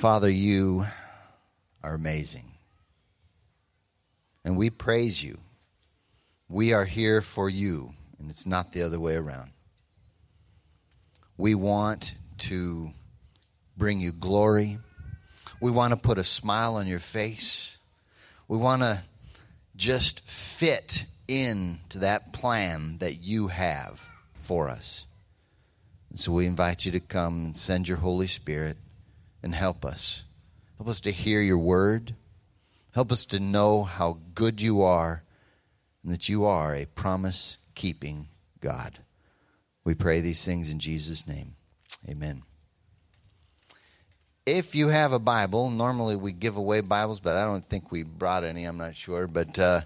Father, you are amazing. And we praise you. We are here for you, and it's not the other way around. We want to bring you glory. We want to put a smile on your face. We want to just fit into that plan that you have for us. And so we invite you to come and send your Holy Spirit and help us. Help us to hear your word. Help us to know how good you are and that you are a promise keeping God. We pray these things in Jesus' name. Amen. If you have a Bible, normally we give away Bibles, but I don't think we brought any, I'm not sure. But uh,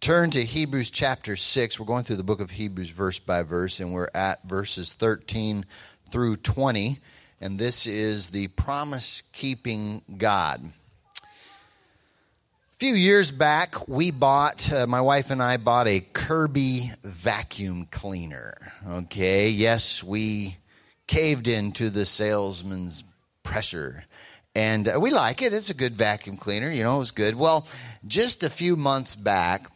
turn to Hebrews chapter 6. We're going through the book of Hebrews verse by verse, and we're at verses 13 through 20 and this is the promise keeping God. A few years back, we bought, uh, my wife and I bought a Kirby vacuum cleaner. Okay, yes, we caved into the salesman's pressure. And uh, we like it. It's a good vacuum cleaner. You know, it was good. Well, just a few months back,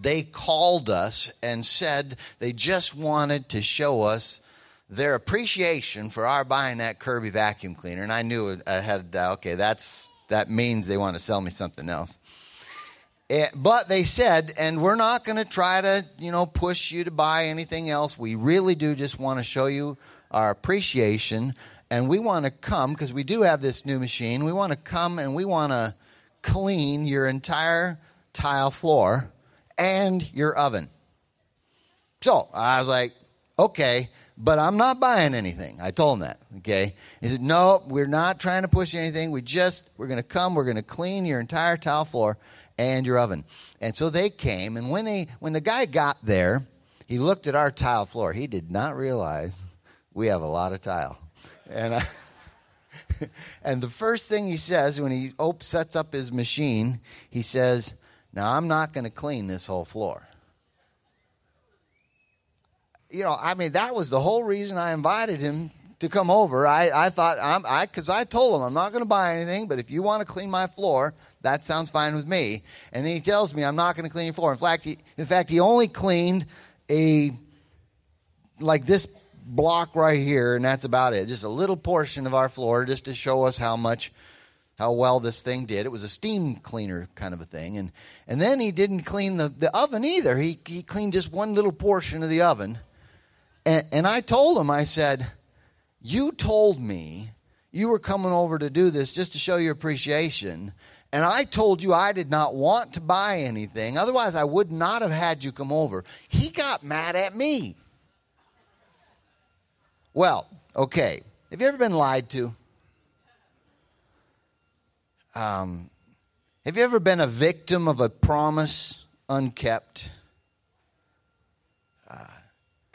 they called us and said they just wanted to show us their appreciation for our buying that Kirby vacuum cleaner, and I knew ahead, of that, okay, that's that means they want to sell me something else. It, eh, but they said, and we're not going to try to, you know, push you to buy anything else. We really do just want to show you our appreciation, and we want to come because we do have this new machine. We want to come and we want to clean your entire tile floor and your oven. So I was like, okay but I'm not buying anything. I told him that. Okay. He said, No, we're not trying to push anything. We just, we're going to come, we're going to clean your entire tile floor and your oven. And so they came, and when, they, when the guy got there, he looked at our tile floor. He did not realize we have a lot of tile. And, I, and the first thing he says when he sets up his machine, he says, Now I'm not going to clean this whole floor you know, I mean, that was the whole reason I invited him to come over. I, I thought, I'm, I, because I told him I'm not going to buy anything, but if you want to clean my floor, that sounds fine with me. And then he tells me I'm not going to clean your floor. In fact, he, in fact, he only cleaned a like this block right here, and that's about it. Just a little portion of our floor, just to show us how much, how well this thing did. It was a steam cleaner kind of a thing, and and then he didn't clean the, the oven either. He he cleaned just one little portion of the oven and, and I told him, I said, You told me you were coming over to do this just to show your appreciation. And I told you I did not want to buy anything. Otherwise, I would not have had you come over. He got mad at me. Well, okay. Have you ever been lied to? Um, have you ever been a victim of a promise unkept?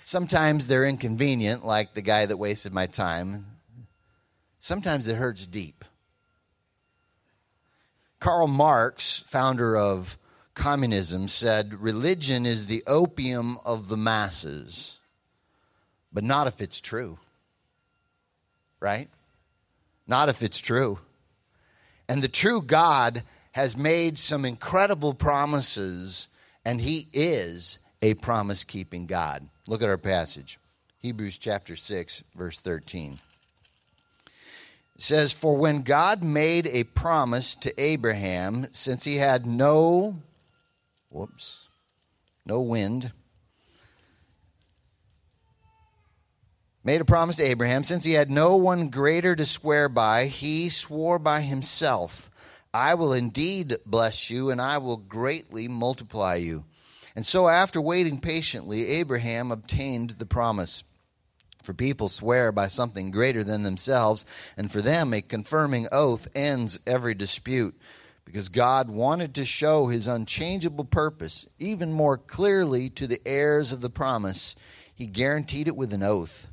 Sometimes they're inconvenient, like the guy that wasted my time. Sometimes it hurts deep. Karl Marx, founder of communism, said religion is the opium of the masses, but not if it's true. Right? Not if it's true. And the true God has made some incredible promises, and He is a promise keeping God. Look at our passage Hebrews chapter 6, verse 13. It says, For when God made a promise to Abraham, since he had no, whoops, no wind, made a promise to Abraham, since he had no one greater to swear by, he swore by himself, I will indeed bless you, and I will greatly multiply you. And so, after waiting patiently, Abraham obtained the promise. For people swear by something greater than themselves, and for them a confirming oath ends every dispute. Because God wanted to show his unchangeable purpose even more clearly to the heirs of the promise, he guaranteed it with an oath.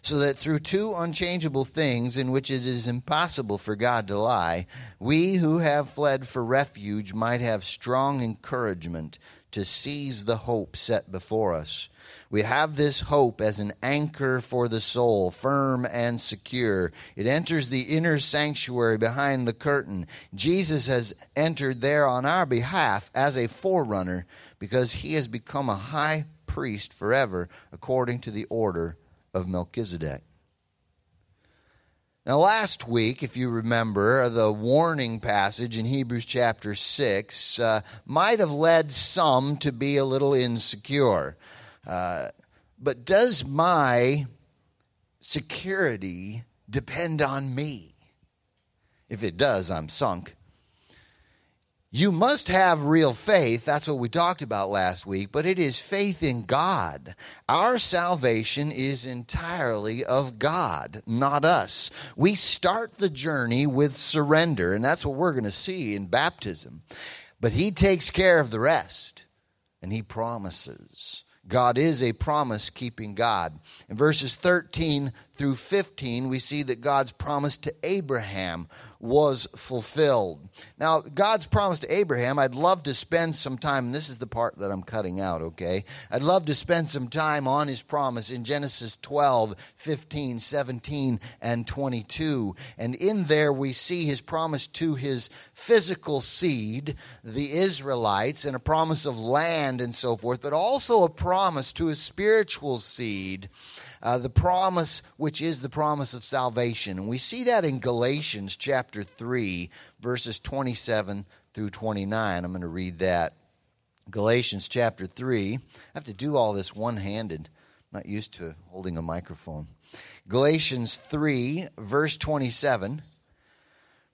So that through two unchangeable things in which it is impossible for God to lie, we who have fled for refuge might have strong encouragement to seize the hope set before us. We have this hope as an anchor for the soul, firm and secure. It enters the inner sanctuary behind the curtain. Jesus has entered there on our behalf as a forerunner because he has become a high priest forever according to the order of Melchizedek. Now, last week, if you remember, the warning passage in Hebrews chapter 6 uh, might have led some to be a little insecure. Uh, but does my security depend on me? If it does, I'm sunk. You must have real faith. That's what we talked about last week, but it is faith in God. Our salvation is entirely of God, not us. We start the journey with surrender, and that's what we're going to see in baptism. But He takes care of the rest, and He promises. God is a promise keeping God. In verses 13 through 15, we see that God's promise to Abraham was fulfilled. Now, God's promise to Abraham, I'd love to spend some time, this is the part that I'm cutting out, okay? I'd love to spend some time on his promise in Genesis 12, 15, 17, and 22. And in there, we see his promise to his physical seed, the Israelites, and a promise of land and so forth, but also a promise to his spiritual seed uh, the promise which is the promise of salvation. And we see that in Galatians chapter 3, verses 27 through 29. I'm going to read that. Galatians chapter 3. I have to do all this one handed. Not used to holding a microphone. Galatians 3, verse 27.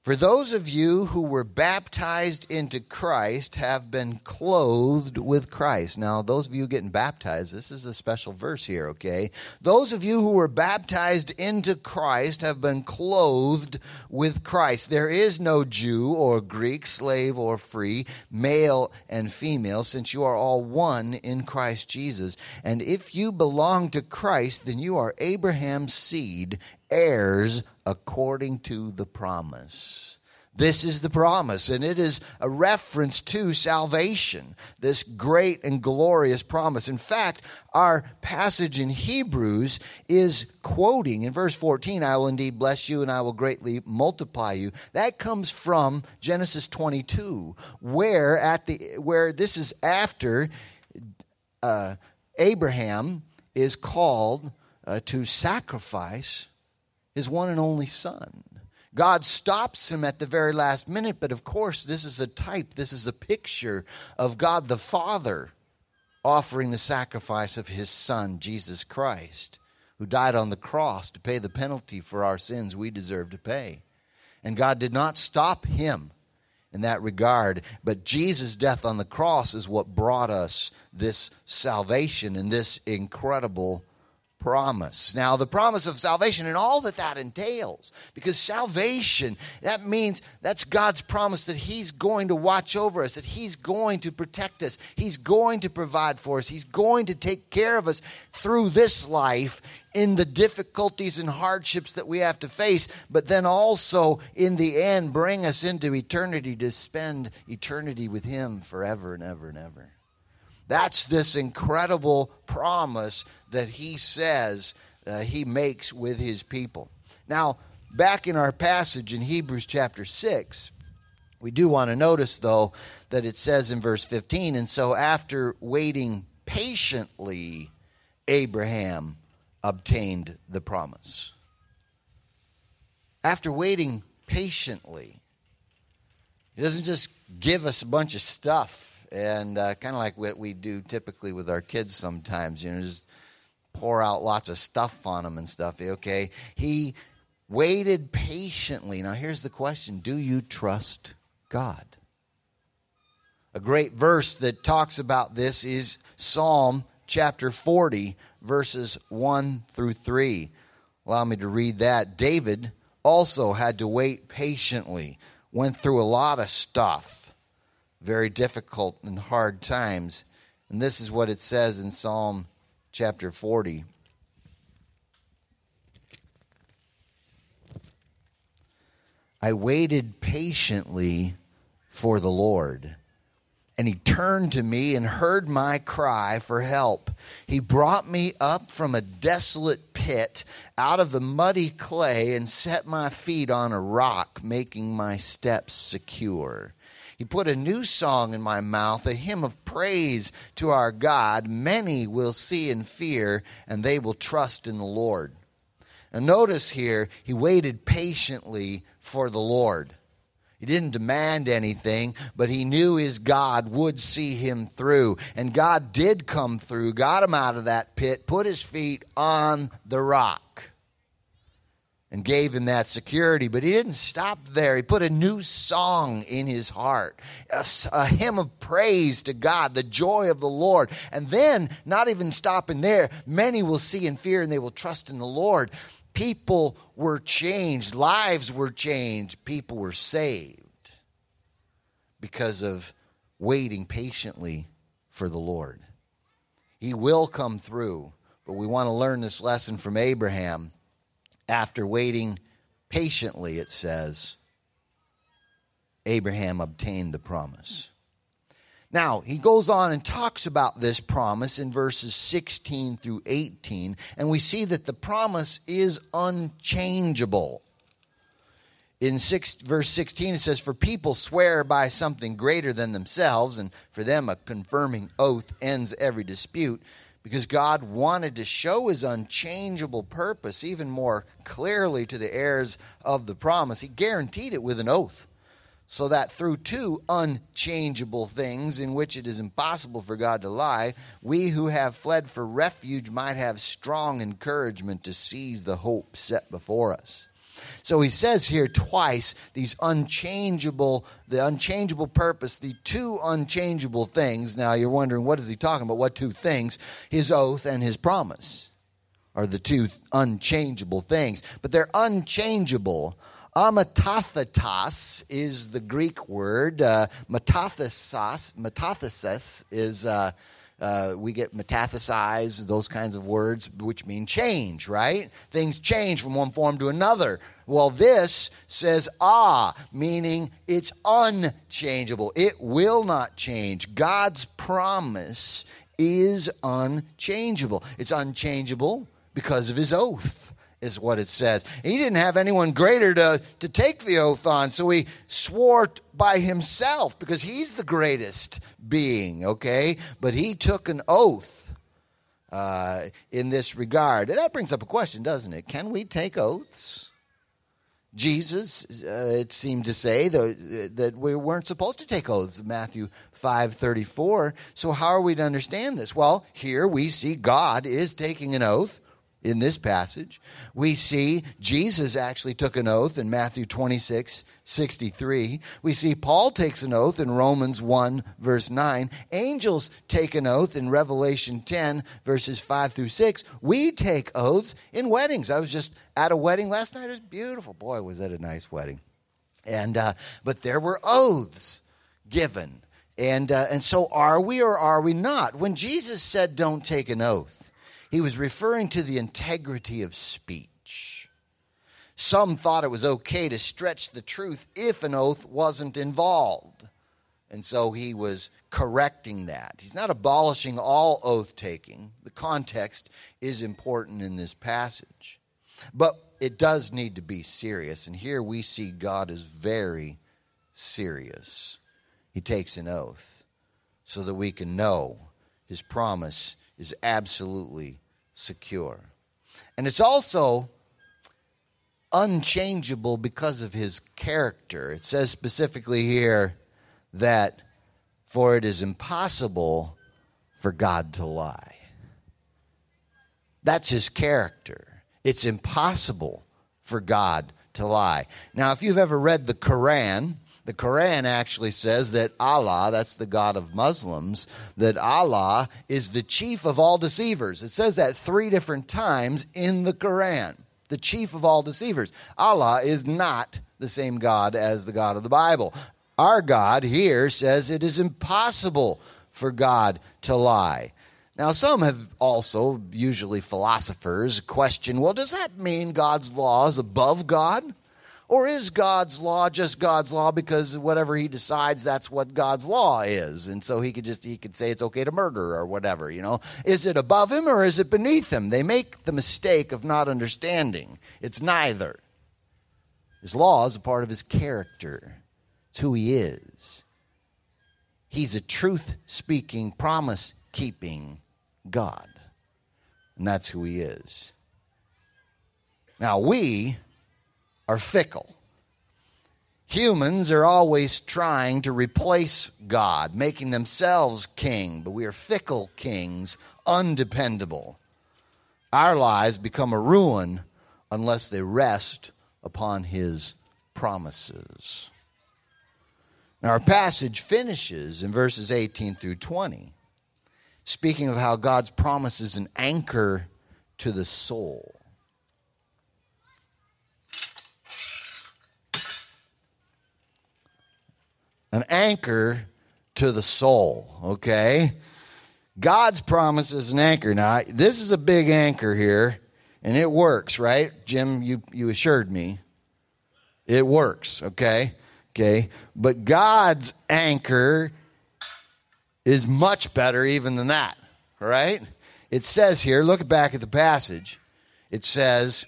For those of you who were baptized into Christ have been clothed with Christ. Now, those of you getting baptized, this is a special verse here, okay? Those of you who were baptized into Christ have been clothed with Christ. There is no Jew or Greek, slave or free, male and female, since you are all one in Christ Jesus. And if you belong to Christ, then you are Abraham's seed heirs according to the promise. This is the promise, and it is a reference to salvation, this great and glorious promise. In fact, our passage in Hebrews is quoting in verse 14, I will indeed bless you and I will greatly multiply you. That comes from Genesis 22, where at the where this is after uh, Abraham is called uh, to sacrifice his one and only son. God stops him at the very last minute, but of course, this is a type, this is a picture of God the Father offering the sacrifice of his son, Jesus Christ, who died on the cross to pay the penalty for our sins we deserve to pay. And God did not stop him in that regard, but Jesus' death on the cross is what brought us this salvation and this incredible promise. Now, the promise of salvation and all that that entails, because salvation, that means that's God's promise that He's going to watch over us, that He's going to protect us, He's going to provide for us, He's going to take care of us through this life in the difficulties and hardships that we have to face, but then also in the end bring us into eternity to spend eternity with Him forever and ever and ever. That's this incredible promise that he says uh, he makes with his people. Now, back in our passage in Hebrews chapter 6, we do want to notice, though, that it says in verse 15, and so after waiting patiently, Abraham obtained the promise. After waiting patiently, he doesn't just give us a bunch of stuff and uh, kind of like what we do typically with our kids sometimes, you know, just pour out lots of stuff on them and stuff. Okay, he waited patiently. Now, here's the question: Do you trust God? A great verse that talks about this is Psalm chapter 40, verses 1 through 3. Allow me to read that. David also had to wait patiently, went through a lot of stuff very difficult and hard times. And this is what it says in Psalm chapter 40. I waited patiently for the Lord, and he turned to me and heard my cry for help. He brought me up from a desolate pit out of the muddy clay and set my feet on a rock, making my steps secure. He put a new song in my mouth, a hymn of praise to our God. Many will see and fear, and they will trust in the Lord. And notice here, he waited patiently for the Lord. He didn't demand anything, but he knew his God would see him through. And God did come through, got him out of that pit, put his feet on the rock, and gave him that security. But he didn't stop there. He put a new song in his heart, a, a hymn of praise to God, the joy of the Lord. And then, not even stopping there, many will see and fear, and they will trust in the Lord people were changed, lives were changed, people were saved because of waiting patiently for the Lord. He will come through, but we want to learn this lesson from Abraham. After waiting patiently, it says, Abraham obtained the promise. Now, he goes on and talks about this promise in verses 16 through 18, and we see that the promise is unchangeable. In six, verse 16, it says, For people swear by something greater than themselves, and for them a confirming oath ends every dispute, because God wanted to show his unchangeable purpose even more clearly to the heirs of the promise. He guaranteed it with an oath so that through two unchangeable things in which it is impossible for God to lie, we who have fled for refuge might have strong encouragement to seize the hope set before us. So he says here twice these unchangeable, the unchangeable purpose, the two unchangeable things. Now you're wondering what is he talking about? What two things? His oath and his promise are the two unchangeable things. But they're unchangeable ametathetos is the Greek word. Uh, metathesis, metathesis is, uh, uh, we get metathesize, those kinds of words, which mean change, right? Things change from one form to another. Well, this says ah, meaning it's unchangeable. It will not change. God's promise is unchangeable. It's unchangeable because of his oath is what it says. He didn't have anyone greater to, to take the oath on, so he swore by himself because he's the greatest being, okay? But he took an oath uh, in this regard. And that brings up a question, doesn't it? Can we take oaths? Jesus, uh, it seemed to say that, that we weren't supposed to take oaths, Matthew 5.34. So how are we to understand this? Well, here we see God is taking an oath in this passage. We see Jesus actually took an oath in Matthew 26, 63. We see Paul takes an oath in Romans 1, verse 9. Angels take an oath in Revelation 10, verses 5 through 6. We take oaths in weddings. I was just at a wedding last night. It was beautiful. Boy, was that a nice wedding. And, uh, but there were oaths given. And, uh, and so are we or are we not? When Jesus said, don't take an oath, he was referring to the integrity of speech. Some thought it was okay to stretch the truth if an oath wasn't involved. And so he was correcting that. He's not abolishing all oath taking. The context is important in this passage. But it does need to be serious. And here we see God is very serious. He takes an oath so that we can know his promise is absolutely secure. And it's also unchangeable because of his character. It says specifically here that for it is impossible for God to lie. That's his character. It's impossible for God to lie. Now, if you've ever read the Quran, the Quran actually says that Allah, that's the God of Muslims, that Allah is the chief of all deceivers. It says that three different times in the Quran. The chief of all deceivers. Allah is not the same God as the God of the Bible. Our God here says it is impossible for God to lie. Now, some have also, usually philosophers, question well, does that mean God's law is above God? Or is God's law just God's law because whatever he decides, that's what God's law is? And so he could just, he could say it's okay to murder or whatever, you know? Is it above him or is it beneath him? They make the mistake of not understanding. It's neither. His law is a part of his character, it's who he is. He's a truth speaking, promise keeping God. And that's who he is. Now, we are fickle. Humans are always trying to replace God, making themselves king, but we are fickle kings, undependable. Our lives become a ruin unless they rest upon his promises. Now, our passage finishes in verses 18 through 20, speaking of how God's promise is an anchor to the soul. An anchor to the soul, okay? God's promise is an anchor. Now, this is a big anchor here, and it works, right? Jim, you, you assured me. It works, okay? Okay. But God's anchor is much better even than that, right? It says here, look back at the passage. It says,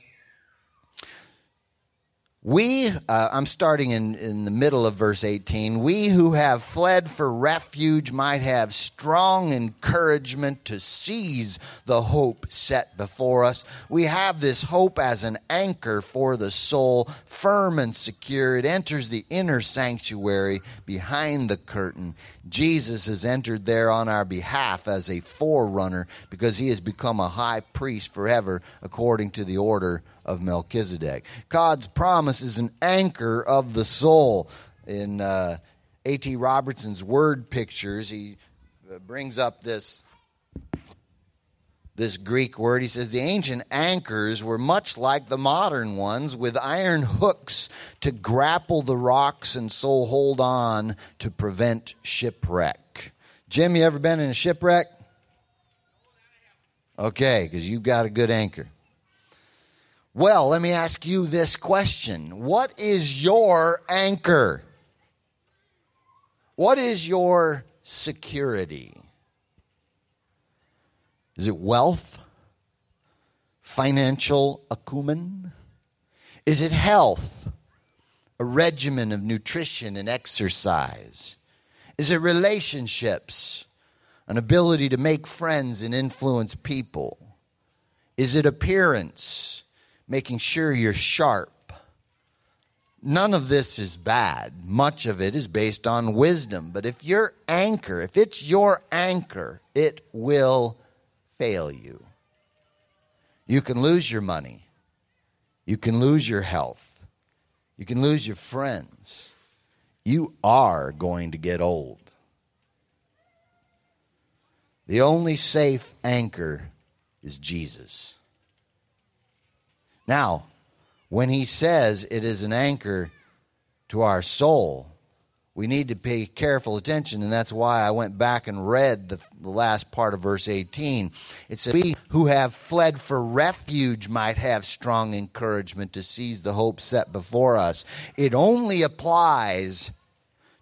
we, uh, I'm starting in, in the middle of verse 18. We who have fled for refuge might have strong encouragement to seize the hope set before us. We have this hope as an anchor for the soul, firm and secure. It enters the inner sanctuary behind the curtain. Jesus has entered there on our behalf as a forerunner because he has become a high priest forever according to the order of Melchizedek. God's promise is an anchor of the soul. In uh, A.T. Robertson's word pictures, he uh, brings up this this Greek word. He says the ancient anchors were much like the modern ones with iron hooks to grapple the rocks and so hold on to prevent shipwreck. Jim, you ever been in a shipwreck? Okay, because you've got a good anchor. Well, let me ask you this question What is your anchor? What is your security? Is it wealth? Financial acumen? Is it health? A regimen of nutrition and exercise? Is it relationships? An ability to make friends and influence people? Is it appearance? Making sure you're sharp. None of this is bad. Much of it is based on wisdom. But if your anchor, if it's your anchor, it will fail you. You can lose your money. You can lose your health. You can lose your friends. You are going to get old. The only safe anchor is Jesus. Now, when he says it is an anchor to our soul, we need to pay careful attention, and that's why I went back and read the, the, last part of verse 18. It says, We who have fled for refuge might have strong encouragement to seize the hope set before us. It only applies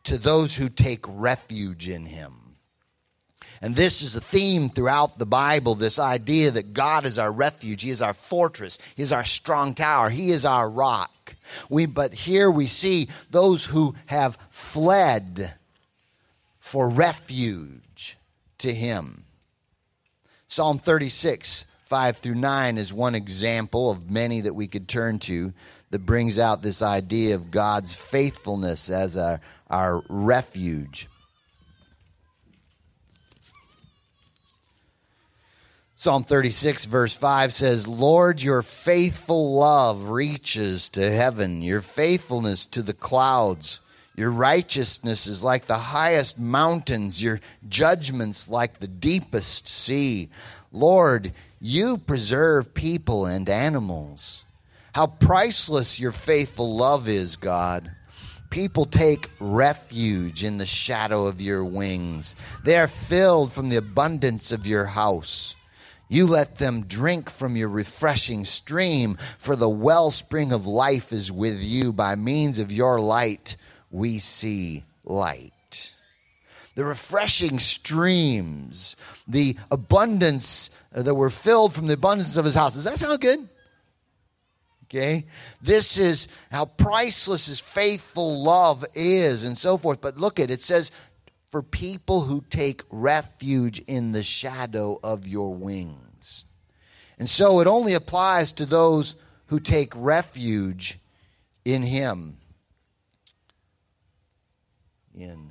to those who take refuge in him. And this is a theme throughout the Bible this idea that God is our refuge, He is our fortress, He is our strong tower, He is our rock. We, but here we see those who have fled for refuge to Him. Psalm 36, 5 through 9 is one example of many that we could turn to that brings out this idea of God's faithfulness as our, our refuge. Psalm 36, verse 5 says, Lord, your faithful love reaches to heaven, your faithfulness to the clouds. Your righteousness is like the highest mountains, your judgments like the deepest sea. Lord, you preserve people and animals. How priceless your faithful love is, God. People take refuge in the shadow of your wings. They are filled from the abundance of your house. You let them drink from your refreshing stream, for the wellspring of life is with you. By means of your light, we see light. The refreshing streams, the abundance uh, that were filled from the abundance of his house. Does that sound good? Okay? This is how priceless his faithful love is and so forth. But look at it, it says, for people who take refuge in the shadow of your wings. And so it only applies to those who take refuge in him. In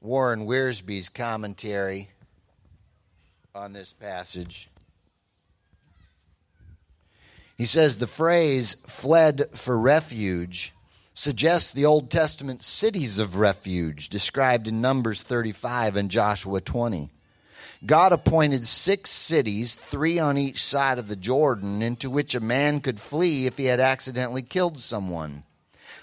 Warren Wiersbe's commentary on this passage, he says the phrase fled for refuge suggests the Old Testament cities of refuge described in Numbers 35 and Joshua 20. God appointed six cities, three on each side of the Jordan, into which a man could flee if he had accidentally killed someone.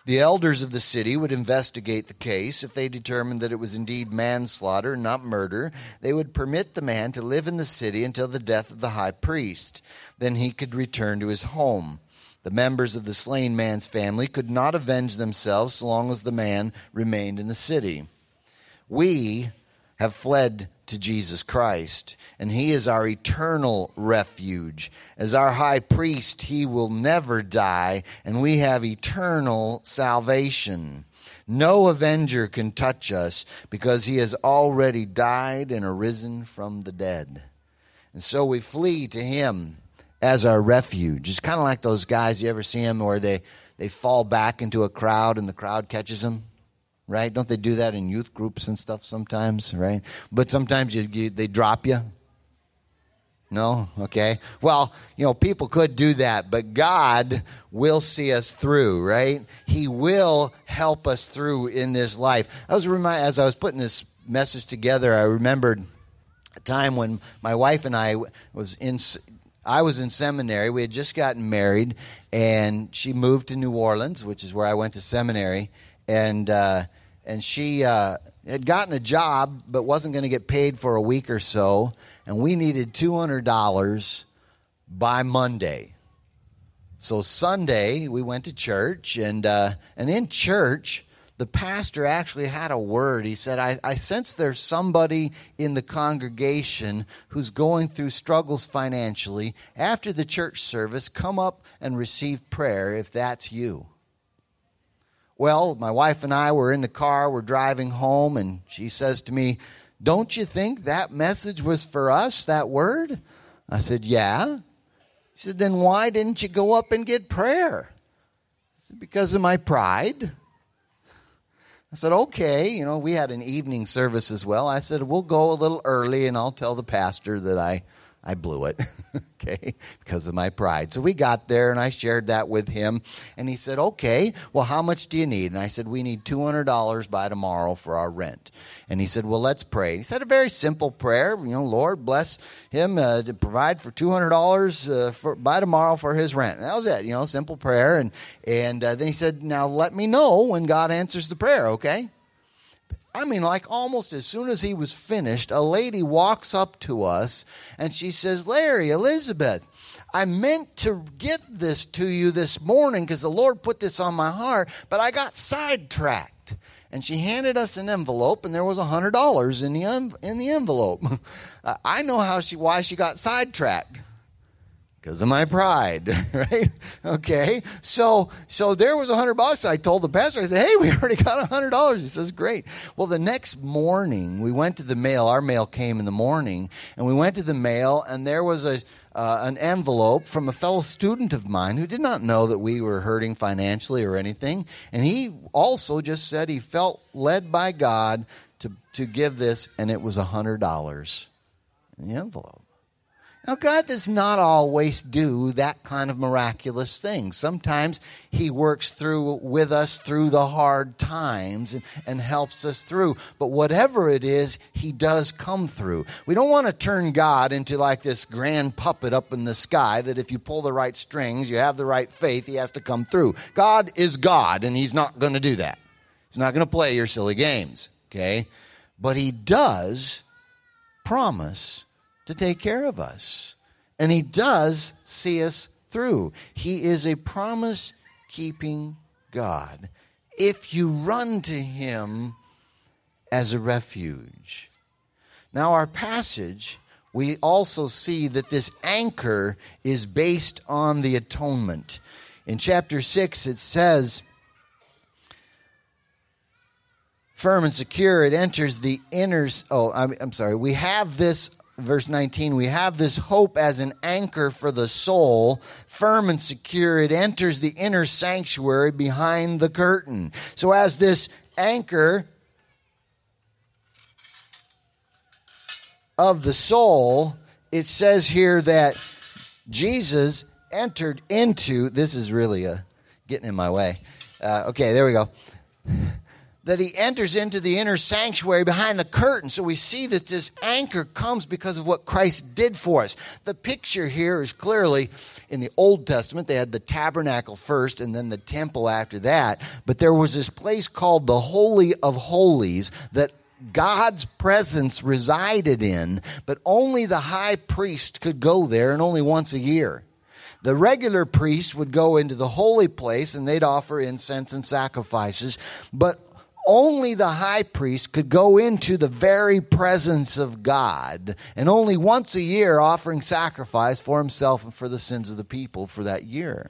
The elders of the city would investigate the case. If they determined that it was indeed manslaughter, not murder, they would permit the man to live in the city until the death of the high priest. Then he could return to his home. The members of the slain man's family could not avenge themselves so long as the man remained in the city. We have fled to Jesus Christ, and He is our eternal refuge. As our high priest, He will never die, and we have eternal salvation. No avenger can touch us because He has already died and arisen from the dead. And so we flee to Him as our refuge. It's kind of like those guys, you ever see them where they, they fall back into a crowd and the crowd catches them? right? Don't they do that in youth groups and stuff sometimes, right? But sometimes you, you, they drop you. No? Okay. Well, you know, people could do that, but God will see us through, right? He will help us through in this life. I was remind as I was putting this message together, I remembered a time when my wife and I was in I was in seminary. We had just gotten married, and she moved to New Orleans, which is where I went to seminary. And uh, and she uh, had gotten a job but wasn't going to get paid for a week or so, and we needed $200 by Monday. So Sunday we went to church, and uh, and in church the pastor actually had a word. He said, I, I sense there's somebody in the congregation who's going through struggles financially. After the church service, come up and receive prayer if that's you. Well, my wife and I were in the car, we're driving home, and she says to me, Don't you think that message was for us, that word? I said, Yeah. She said, Then why didn't you go up and get prayer? I said, Because of my pride. I said, okay. You know, we had an evening service as well. I said, we'll go a little early and I'll tell the pastor that I I blew it, okay, because of my pride. So we got there and I shared that with him. And he said, okay, well, how much do you need? And I said, we need $200 by tomorrow for our rent. And he said, well, let's pray. He said a very simple prayer, you know, Lord, bless him uh, to provide for $200 uh, for, by tomorrow for his rent. And that was it, you know, simple prayer. And, and uh, then he said, now let me know when God answers the prayer, okay? I mean, like almost as soon as he was finished, a lady walks up to us and she says, Larry, Elizabeth, I meant to get this to you this morning because the Lord put this on my heart, but I got sidetracked. And she handed us an envelope, and there was a hundred dollars in the in the envelope. I know how she why she got sidetracked because of my pride, right? Okay, so so there was a hundred bucks. I told the pastor, I said, "Hey, we already got a hundred dollars." He says, "Great." Well, the next morning we went to the mail. Our mail came in the morning, and we went to the mail, and there was a uh, an envelope from a fellow student of mine who did not know that we were hurting financially or anything, and he also just said he felt led by God to to give this, and it was a hundred dollars in the envelope. Now, God does not always do that kind of miraculous thing. Sometimes He works through with us through the hard times and, and helps us through. But whatever it is, He does come through. We don't want to turn God into like this grand puppet up in the sky that if you pull the right strings, you have the right faith, He has to come through. God is God, and He's not going to do that. He's not going to play your silly games, okay? But He does promise to take care of us. And He does see us through. He is a promise keeping God. If you run to Him as a refuge. Now, our passage, we also see that this anchor is based on the atonement. In chapter 6, it says, firm and secure, it enters the inner. Oh, I'm, I'm sorry. We have this verse 19, we have this hope as an anchor for the soul, firm and secure. It enters the inner sanctuary behind the curtain. So, as this anchor of the soul, it says here that Jesus entered into this is really a, getting in my way. Uh, okay, there we go that he enters into the inner sanctuary behind the curtain. So we see that this anchor comes because of what Christ did for us. The picture here is clearly in the Old Testament, they had the tabernacle first and then the temple after that. But there was this place called the Holy of Holies that God's presence resided in, but only the high priest could go there and only once a year. The regular priests would go into the holy place and they'd offer incense and sacrifices, but only the high priest could go into the very presence of God, and only once a year offering sacrifice for himself and for the sins of the people for that year.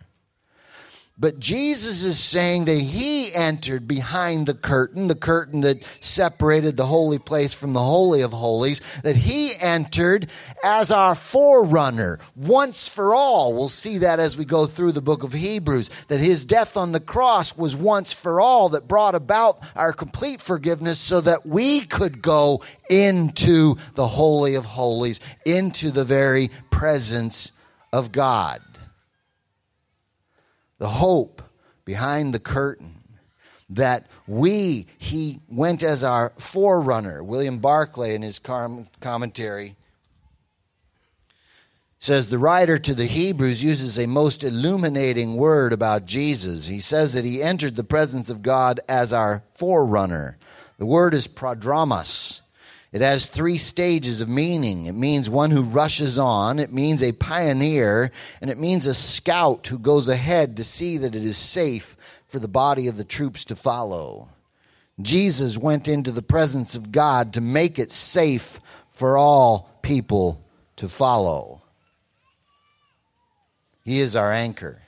But Jesus is saying that he entered behind the curtain, the curtain that separated the holy place from the Holy of Holies, that he entered as our forerunner once for all. We'll see that as we go through the book of Hebrews, that his death on the cross was once for all that brought about our complete forgiveness so that we could go into the Holy of Holies, into the very presence of God the hope behind the curtain that we, he went as our forerunner. William Barclay, in his commentary, says the writer to the Hebrews uses a most illuminating word about Jesus. He says that he entered the presence of God as our forerunner. The word is prodromos. It has three stages of meaning. It means one who rushes on, it means a pioneer, and it means a scout who goes ahead to see that it is safe for the body of the troops to follow. Jesus went into the presence of God to make it safe for all people to follow. He is our anchor.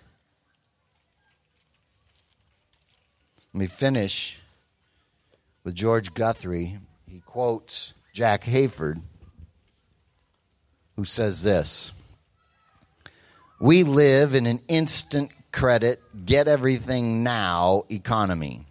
Let me finish with George Guthrie he quotes Jack Hayford, who says this We live in an instant credit, get everything now economy.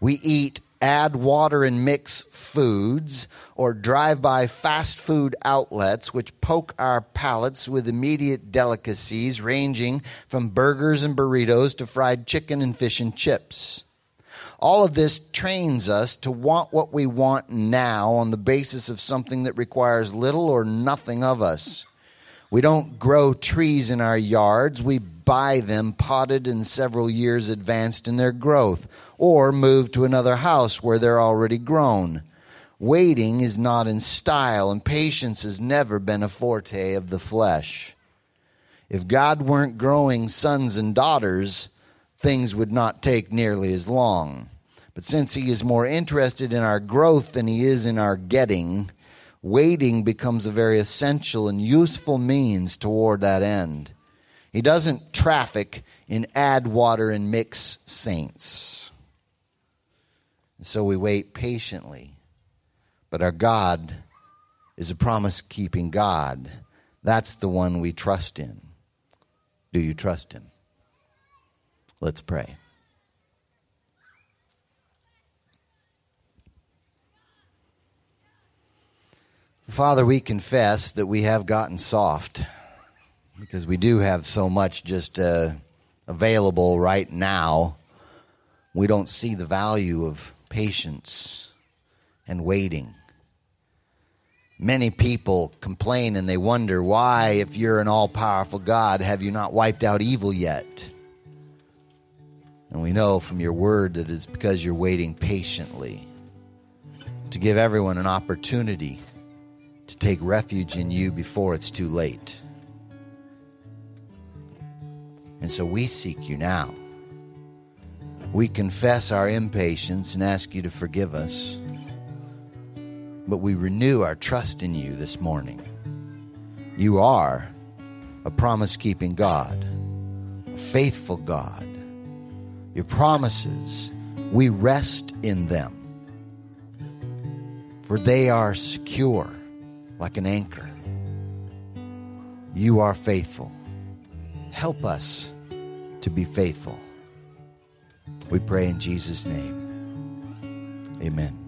We eat add water and mix foods or drive by fast food outlets which poke our palates with immediate delicacies ranging from burgers and burritos to fried chicken and fish and chips. All of this trains us to want what we want now on the basis of something that requires little or nothing of us. We don't grow trees in our yards, we buy them potted and several years advanced in their growth, or move to another house where they're already grown. Waiting is not in style, and patience has never been a forte of the flesh. If God weren't growing sons and daughters, things would not take nearly as long. But since he is more interested in our growth than he is in our getting, waiting becomes a very essential and useful means toward that end. He doesn't traffic in add water and mix saints. And so we wait patiently. But our God is a promise keeping God. That's the one we trust in. Do you trust him? Let's pray. Father, we confess that we have gotten soft because we do have so much just uh, available right now. We don't see the value of patience and waiting. Many people complain and they wonder why, if you're an all powerful God, have you not wiped out evil yet? And we know from your word that it's because you're waiting patiently to give everyone an opportunity to take refuge in you before it's too late. And so we seek you now. We confess our impatience and ask you to forgive us. But we renew our trust in you this morning. You are a promise keeping God, a faithful God. Your promises, we rest in them, for they are secure like an anchor. You are faithful. Help us to be faithful. We pray in Jesus' name. Amen.